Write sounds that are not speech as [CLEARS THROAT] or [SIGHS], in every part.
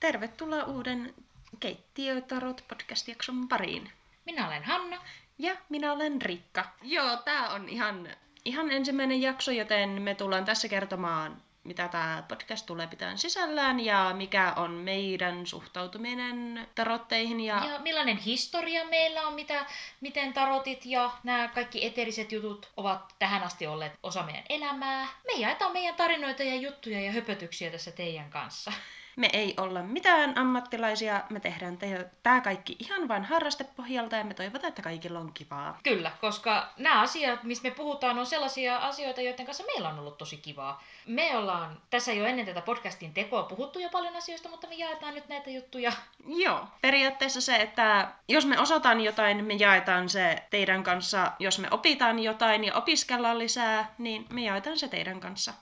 Tervetuloa uuden Keittiötarot podcast-jakson pariin. Minä olen Hanna. Ja minä olen Rikka. Joo, tää on ihan, ihan ensimmäinen jakso, joten me tullaan tässä kertomaan, mitä tämä podcast tulee pitämään sisällään ja mikä on meidän suhtautuminen tarotteihin. Ja, Ja millainen historia meillä on, mitä, miten tarotit ja nämä kaikki eteriset jutut ovat tähän asti olleet osa meidän elämää. Me jaetaan meidän tarinoita ja juttuja ja höpötyksiä tässä teidän kanssa. Me ei olla mitään ammattilaisia, me tehdään tämä kaikki ihan vain harrastepohjalta ja me toivotaan, että kaikilla on kivaa. Kyllä, koska nämä asiat, mistä me puhutaan, on sellaisia asioita, joiden kanssa meillä on ollut tosi kivaa. Me ollaan tässä jo ennen tätä podcastin tekoa puhuttu jo paljon asioista, mutta me jaetaan nyt näitä juttuja. Joo, periaatteessa se, että jos me osataan jotain, me jaetaan se teidän kanssa. Jos me opitaan jotain ja opiskellaan lisää, niin me jaetaan se teidän kanssa.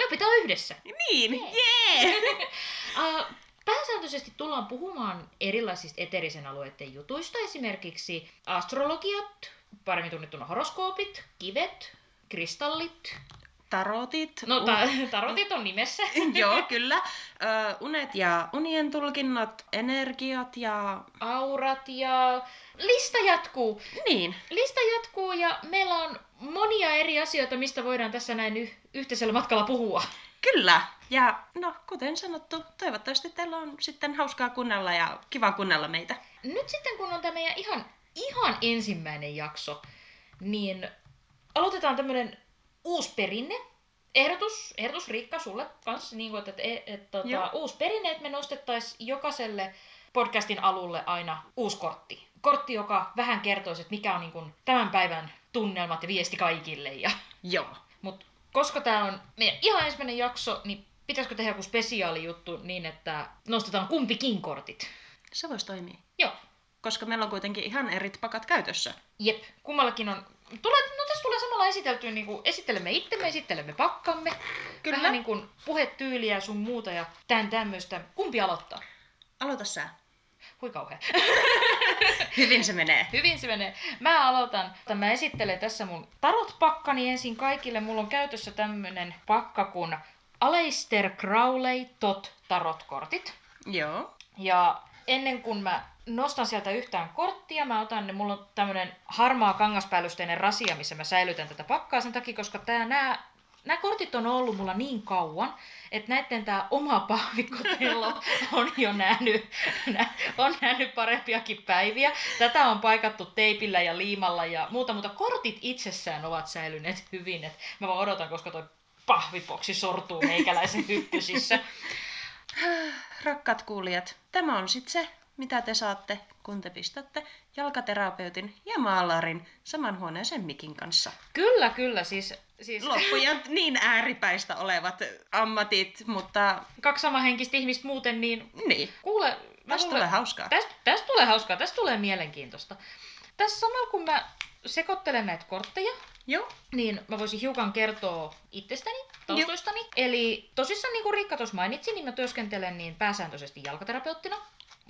Me opitaan yhdessä. Niin, jee! Yeah. [LAUGHS] Uh, pääsääntöisesti tullaan puhumaan erilaisista eterisen alueiden jutuista, esimerkiksi astrologiat, paremmin tunnettuna horoskoopit, kivet, kristallit. Tarotit. No, ta- [LAUGHS] tarotit on nimessä. [LAUGHS] Joo, kyllä. Ö, unet ja unien tulkinnat, energiat ja... Aurat ja... Lista jatkuu. Niin. Lista jatkuu ja meillä on monia eri asioita, mistä voidaan tässä näin y- yhteisellä matkalla puhua. Kyllä. Ja no, kuten sanottu, toivottavasti teillä on sitten hauskaa kunnella ja kiva kunnella meitä. Nyt sitten kun on tämä meidän ihan, ihan ensimmäinen jakso, niin aloitetaan tämmöinen uusi perinne. Ehdotus, ehdotus Riikka sulle kanssa, niin kuin, että, että, että tota, uusi perinne, että me nostettaisiin jokaiselle podcastin alulle aina uusi kortti. Kortti, joka vähän kertoisi, että mikä on niin kuin tämän päivän tunnelmat ja viesti kaikille. Ja... [LAUGHS] Joo. Mutta koska tämä on meidän ihan ensimmäinen jakso, niin pitäisikö tehdä joku spesiaali juttu niin, että nostetaan kumpikin kortit? Se voisi toimia. Joo. Koska meillä on kuitenkin ihan eri pakat käytössä. Jep, kummallakin on... Tulee, tässä tulee samalla esiteltyä, niin kuin esittelemme itsemme, esittelemme pakkamme. Kyllä. Vähän niin kuin puhetyyliä ja sun muuta ja tämän tämmöistä. Kumpi aloittaa? Aloita sä. Hui kauhea. [LAUGHS] Hyvin se menee. Hyvin se menee. Mä aloitan. Mä esittelen tässä mun tarot-pakkani ensin kaikille. Mulla on käytössä tämmönen pakka kuin Aleister Crowley Tot Tarot-kortit. Joo. Ja ennen kuin mä nostan sieltä yhtään korttia, mä otan ne, mulla on tämmönen harmaa kangaspäällysteinen rasia, missä mä säilytän tätä pakkaa sen takia, koska tää, nää, nää kortit on ollut mulla niin kauan, että näitten tää oma [LAUGHS] pahvikotello on jo nähnyt, nä, on nähnyt parempiakin päiviä. Tätä on paikattu teipillä ja liimalla ja muuta, mutta kortit itsessään ovat säilyneet hyvin. Et mä vaan odotan, koska toi pahvipoksi sortuu meikäläisen hyppysissä. [SIGHS] Rakkaat kuulijat, tämä on sitten se, mitä te saatte, kun te pistätte jalkaterapeutin ja maalarin saman huoneeseen mikin kanssa. Kyllä, kyllä. Siis, siis Loppujat niin ääripäistä olevat ammatit, mutta kaksi samahenkistä ihmistä muuten, niin niin, kuule... tästä tulee hauskaa. Tästä, tästä tulee hauskaa, tästä tulee mielenkiintoista. Tässä samalla kun mä sekoittelen näitä kortteja, Joo, niin mä voisin hiukan kertoa itsestäni, taustoistani. Eli tosissaan niin kuin Riikka tuossa mainitsi, niin mä työskentelen niin pääsääntöisesti jalkaterapeuttina,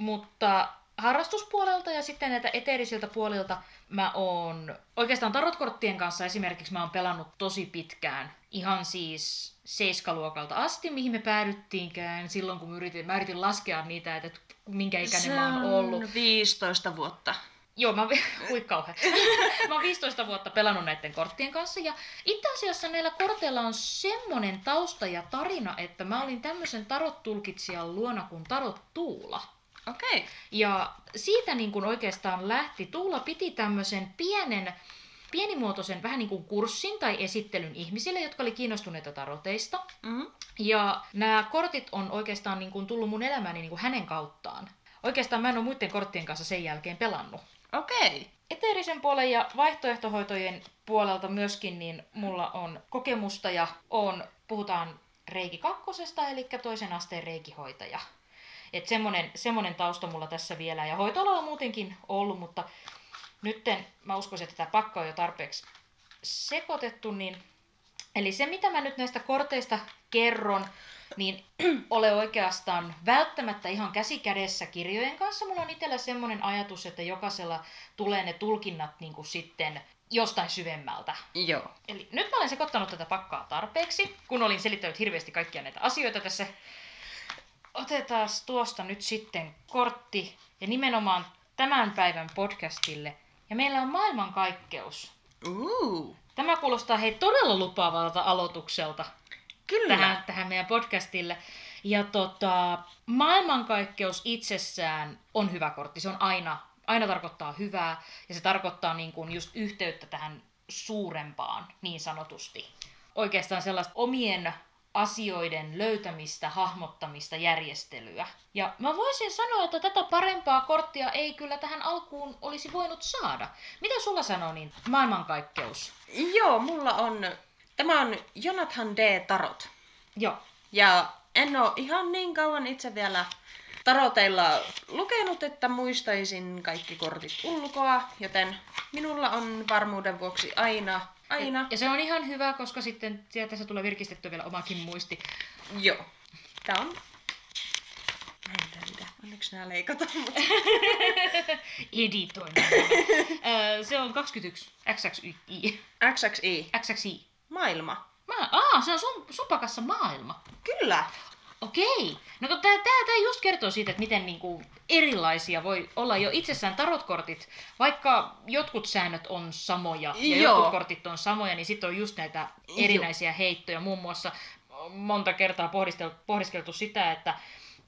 mutta harrastuspuolelta ja sitten näitä eteerisiltä puolilta mä oon oikeastaan tarotkorttien kanssa esimerkiksi mä oon pelannut tosi pitkään. Ihan siis seiskaluokalta asti, mihin me päädyttiinkään silloin, kun mä yritin, mä yritin laskea niitä, että minkä ikäinen se mä oon ollut. on 15 vuotta. Joo, mä, [LAUGHS] kauhean. [LAUGHS] mä oon 15 vuotta pelannut näiden korttien kanssa ja itse asiassa näillä korteilla on semmonen tausta ja tarina, että mä olin tämmöisen tarot-tulkitsijan luona kuin Tarot Tuula. Okei. Okay. Ja siitä niin kuin oikeastaan lähti. Tuula piti tämmöisen pienen, pienimuotoisen vähän niin kuin kurssin tai esittelyn ihmisille, jotka oli kiinnostuneita taroteista. Mm. Ja nämä kortit on oikeastaan niin kuin tullut mun elämääni niin kuin hänen kauttaan. Oikeastaan mä en ole muiden korttien kanssa sen jälkeen pelannut. Okei. Okay. Eteerisen puolen ja vaihtoehtohoitojen puolelta myöskin niin mulla on kokemusta ja on, puhutaan reiki kakkosesta, eli toisen asteen reikihoitaja. Et semmonen, semmonen tausta mulla tässä vielä. Ja hoitoala on muutenkin ollut, mutta nytten mä uskoisin, että tämä pakka on jo tarpeeksi sekoitettu. Niin... Eli se, mitä mä nyt näistä korteista kerron, niin [CLEARS THROAT] ole oikeastaan välttämättä ihan käsi kädessä kirjojen kanssa. Mulla on itsellä semmoinen ajatus, että jokaisella tulee ne tulkinnat niin kuin sitten jostain syvemmältä. Joo. Eli nyt mä olen sekoittanut tätä pakkaa tarpeeksi, kun olin selittänyt hirveästi kaikkia näitä asioita tässä otetaan tuosta nyt sitten kortti ja nimenomaan tämän päivän podcastille. Ja meillä on maailmankaikkeus. Uh, Tämä kuulostaa hei todella lupaavalta aloitukselta kyllä. tähän, tähän meidän podcastille. Ja tota, maailmankaikkeus itsessään on hyvä kortti. Se on aina, aina tarkoittaa hyvää ja se tarkoittaa niin kuin just yhteyttä tähän suurempaan niin sanotusti. Oikeastaan sellaista omien asioiden löytämistä, hahmottamista, järjestelyä. Ja mä voisin sanoa, että tätä parempaa korttia ei kyllä tähän alkuun olisi voinut saada. Mitä sulla sanoo niin maailmankaikkeus? Joo, mulla on... Tämä on Jonathan D. Tarot. Joo. Ja en ole ihan niin kauan itse vielä taroteilla lukenut, että muistaisin kaikki kortit ulkoa, joten minulla on varmuuden vuoksi aina, aina, Ja se on ihan hyvä, koska sitten sieltä se tulee virkistettyä vielä omakin muisti. joo. Tää on... Mä en löydä. Onneksi nää leikataan, mutta... [LAUGHS] Editoin. Se on 21. XXI. XXI. XXI. Maailma. Mä, aa, se on sun, sun pakassa maailma. Kyllä. Okei. No kun tää, tää, tää just kertoo siitä, että miten niinku erilaisia voi olla jo itsessään tarotkortit. Vaikka jotkut säännöt on samoja ja Joo. jotkut kortit on samoja, niin sitten on just näitä erinäisiä heittoja. Muun muassa monta kertaa pohdisteltu, pohdiskeltu sitä, että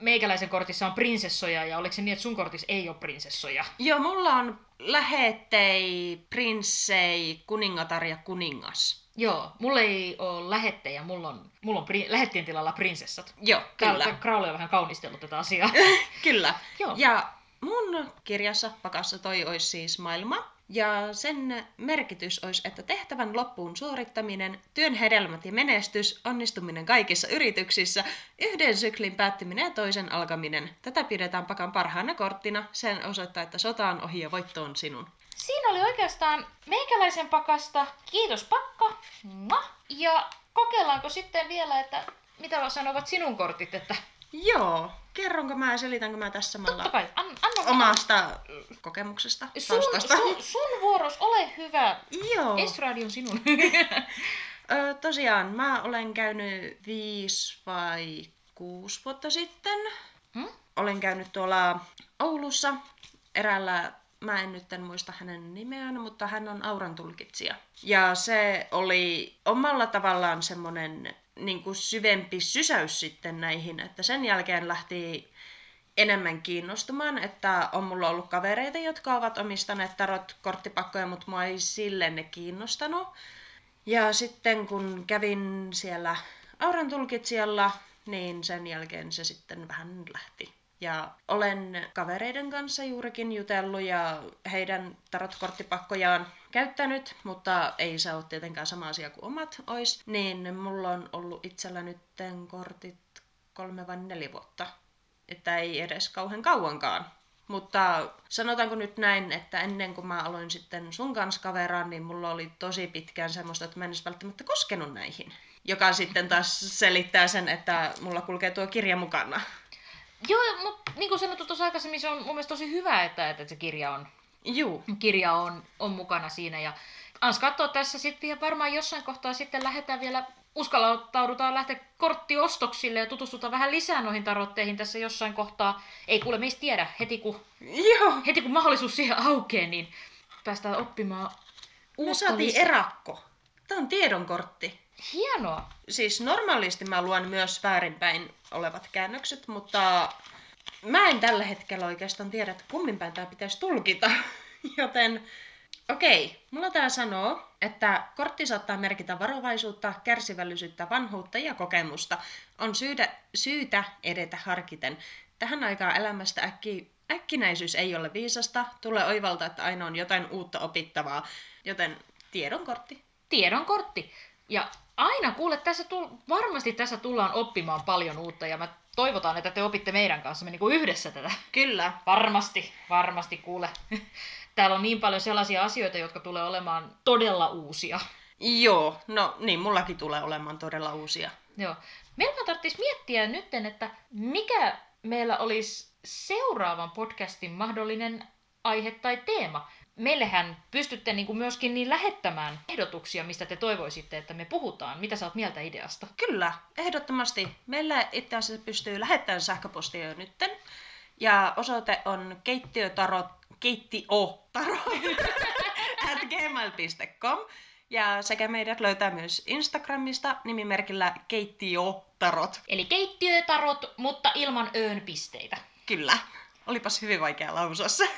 meikäläisen kortissa on prinsessoja ja oliko se niin, että sun kortissa ei ole prinsessoja? Joo, mulla on lähettei, prinssei, kuningatar ja kuningas. Joo, mulla ei ole lähettejä, mulla on, mulla on pri, lähettien tilalla prinsessat. Joo, Kyllä. kyllä. Crowley on vähän kaunistellut tätä asiaa. [LAUGHS] Kyllä. Joo. Ja mun kirjassa pakassa toi olisi siis maailma. Ja sen merkitys olisi, että tehtävän loppuun suorittaminen, työn hedelmät ja menestys, onnistuminen kaikissa yrityksissä, yhden syklin päättyminen ja toisen alkaminen. Tätä pidetään pakan parhaana korttina. Sen osoittaa, että sota on ohi ja voitto on sinun. Siinä oli oikeastaan meikäläisen pakasta. Kiitos pakka. Mua. Ja kokeillaanko sitten vielä, että mitä sanovat sinun kortit, että Joo, kerronko mä ja selitänkö mä tässä totta samalla kai, an, anna omasta kokemuksesta, sun, taustasta? sun, sun vuoros, ole hyvä. Joo. Estradi on sinun. [LAUGHS] [LAUGHS] Ö, tosiaan, mä olen käynyt viisi vai kuusi vuotta sitten. Hmm? Olen käynyt tuolla Oulussa eräällä, mä en nyt en muista hänen nimeään, mutta hän on auran tulkitsija. Ja se oli omalla tavallaan semmonen niin kuin syvempi sysäys sitten näihin, että sen jälkeen lähti enemmän kiinnostumaan, että on mulla ollut kavereita, jotka ovat omistaneet tarot korttipakkoja, mutta mua ei silleen ne kiinnostanut. Ja sitten kun kävin siellä auran tulkitsijalla, niin sen jälkeen se sitten vähän lähti. Ja olen kavereiden kanssa juurikin jutellut ja heidän tarotkorttipakkojaan käyttänyt, mutta ei se ole tietenkään sama asia kuin omat ois. Niin mulla on ollut itsellä nytten kortit kolme vai neljä vuotta. Että ei edes kauhean kauankaan. Mutta sanotaanko nyt näin, että ennen kuin mä aloin sitten sun kanssa kaveraan, niin mulla oli tosi pitkään semmoista, että mä en edes välttämättä koskenut näihin. Joka sitten taas selittää sen, että mulla kulkee tuo kirja mukana. Joo, mutta niin kuin sanottu tuossa aikaisemmin, se on mun mielestä tosi hyvä, että, että se kirja on, Juu, kirja on, on mukana siinä. Ja ans katsoa tässä sitten vielä varmaan jossain kohtaa sitten lähdetään vielä, uskaltaudutaan lähteä korttiostoksille ja tutustutaan vähän lisää noihin tarotteihin tässä jossain kohtaa. Ei kuule meistä tiedä, heti kun, joo. heti kun mahdollisuus siihen aukeaa, niin päästään oppimaan Me uutta saatiin lisää. erakko. Tämä on tiedonkortti. Hienoa. Siis normaalisti mä luen myös väärinpäin olevat käännökset, mutta mä en tällä hetkellä oikeastaan tiedä, että kummin päin tämä pitäisi tulkita. [LAUGHS] Joten okei, mulla tää sanoo, että kortti saattaa merkitä varovaisuutta, kärsivällisyyttä, vanhuutta ja kokemusta. On syytä, syytä edetä harkiten. Tähän aikaan elämästä äkki, äkkinäisyys ei ole viisasta, tulee oivalta, että aina on jotain uutta opittavaa. Joten tiedon kortti. Tiedon kortti. Ja aina kuule, tässä tull, varmasti tässä tullaan oppimaan paljon uutta ja mä toivotaan, että te opitte meidän kanssa me niinku yhdessä tätä. Kyllä, Varmasti, varmasti kuule. Täällä on niin paljon sellaisia asioita, jotka tulee olemaan todella uusia. Joo, no niin, mullakin tulee olemaan todella uusia. Joo. Meillä tarvitsisi miettiä nytten, että mikä meillä olisi seuraavan podcastin mahdollinen aihe tai teema. meillehän pystytte niin kuin myöskin niin lähettämään ehdotuksia, mistä te toivoisitte, että me puhutaan. Mitä sä oot mieltä ideasta? Kyllä, ehdottomasti. Meillä itse asiassa pystyy lähettämään sähköpostia jo nytten. Ja osoite on keittiötarot, keittiötarot [LAUGHS] at gmail.com. Ja sekä meidät löytää myös Instagramista nimimerkillä keittiötarot. Eli keittiötarot, mutta ilman öön pisteitä. Kyllä. Olipas hyvin vaikea lausua se.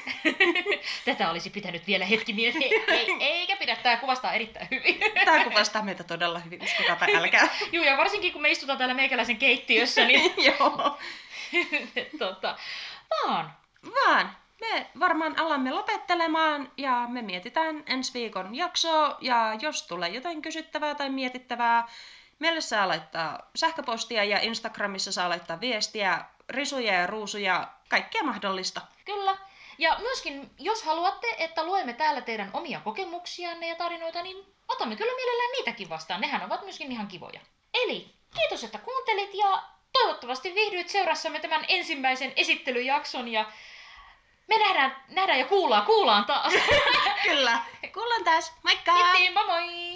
[LAUGHS] Tätä olisi pitänyt vielä hetki miettiä. Ei, eikä pidä, tämä kuvastaa erittäin hyvin. Tämä kuvastaa meitä todella hyvin, uskokaa tai älkää. [LAUGHS] Joo, ja varsinkin kun me istutaan täällä meikäläisen keittiössä, niin [LAUGHS] Joo. tota, vaan. Vaan me varmaan alamme lopettelemaan ja me mietitään ensi viikon jaksoa ja jos tulee jotain kysyttävää tai mietittävää, meille saa laittaa sähköpostia ja Instagramissa saa laittaa viestiä, risuja ja ruusuja, kaikkea mahdollista. Kyllä. Ja myöskin, jos haluatte, että luemme täällä teidän omia kokemuksianne ja tarinoita, niin otamme kyllä mielellään niitäkin vastaan. Nehän ovat myöskin ihan kivoja. Eli kiitos, että kuuntelit ja toivottavasti viihdyit seurassamme tämän ensimmäisen esittelyjakson ja me nähdään, nähdään ja kuullaan, kuullaan taas. [LAUGHS] Kyllä. Kuullaan taas. Moikka! Kiitti, moi!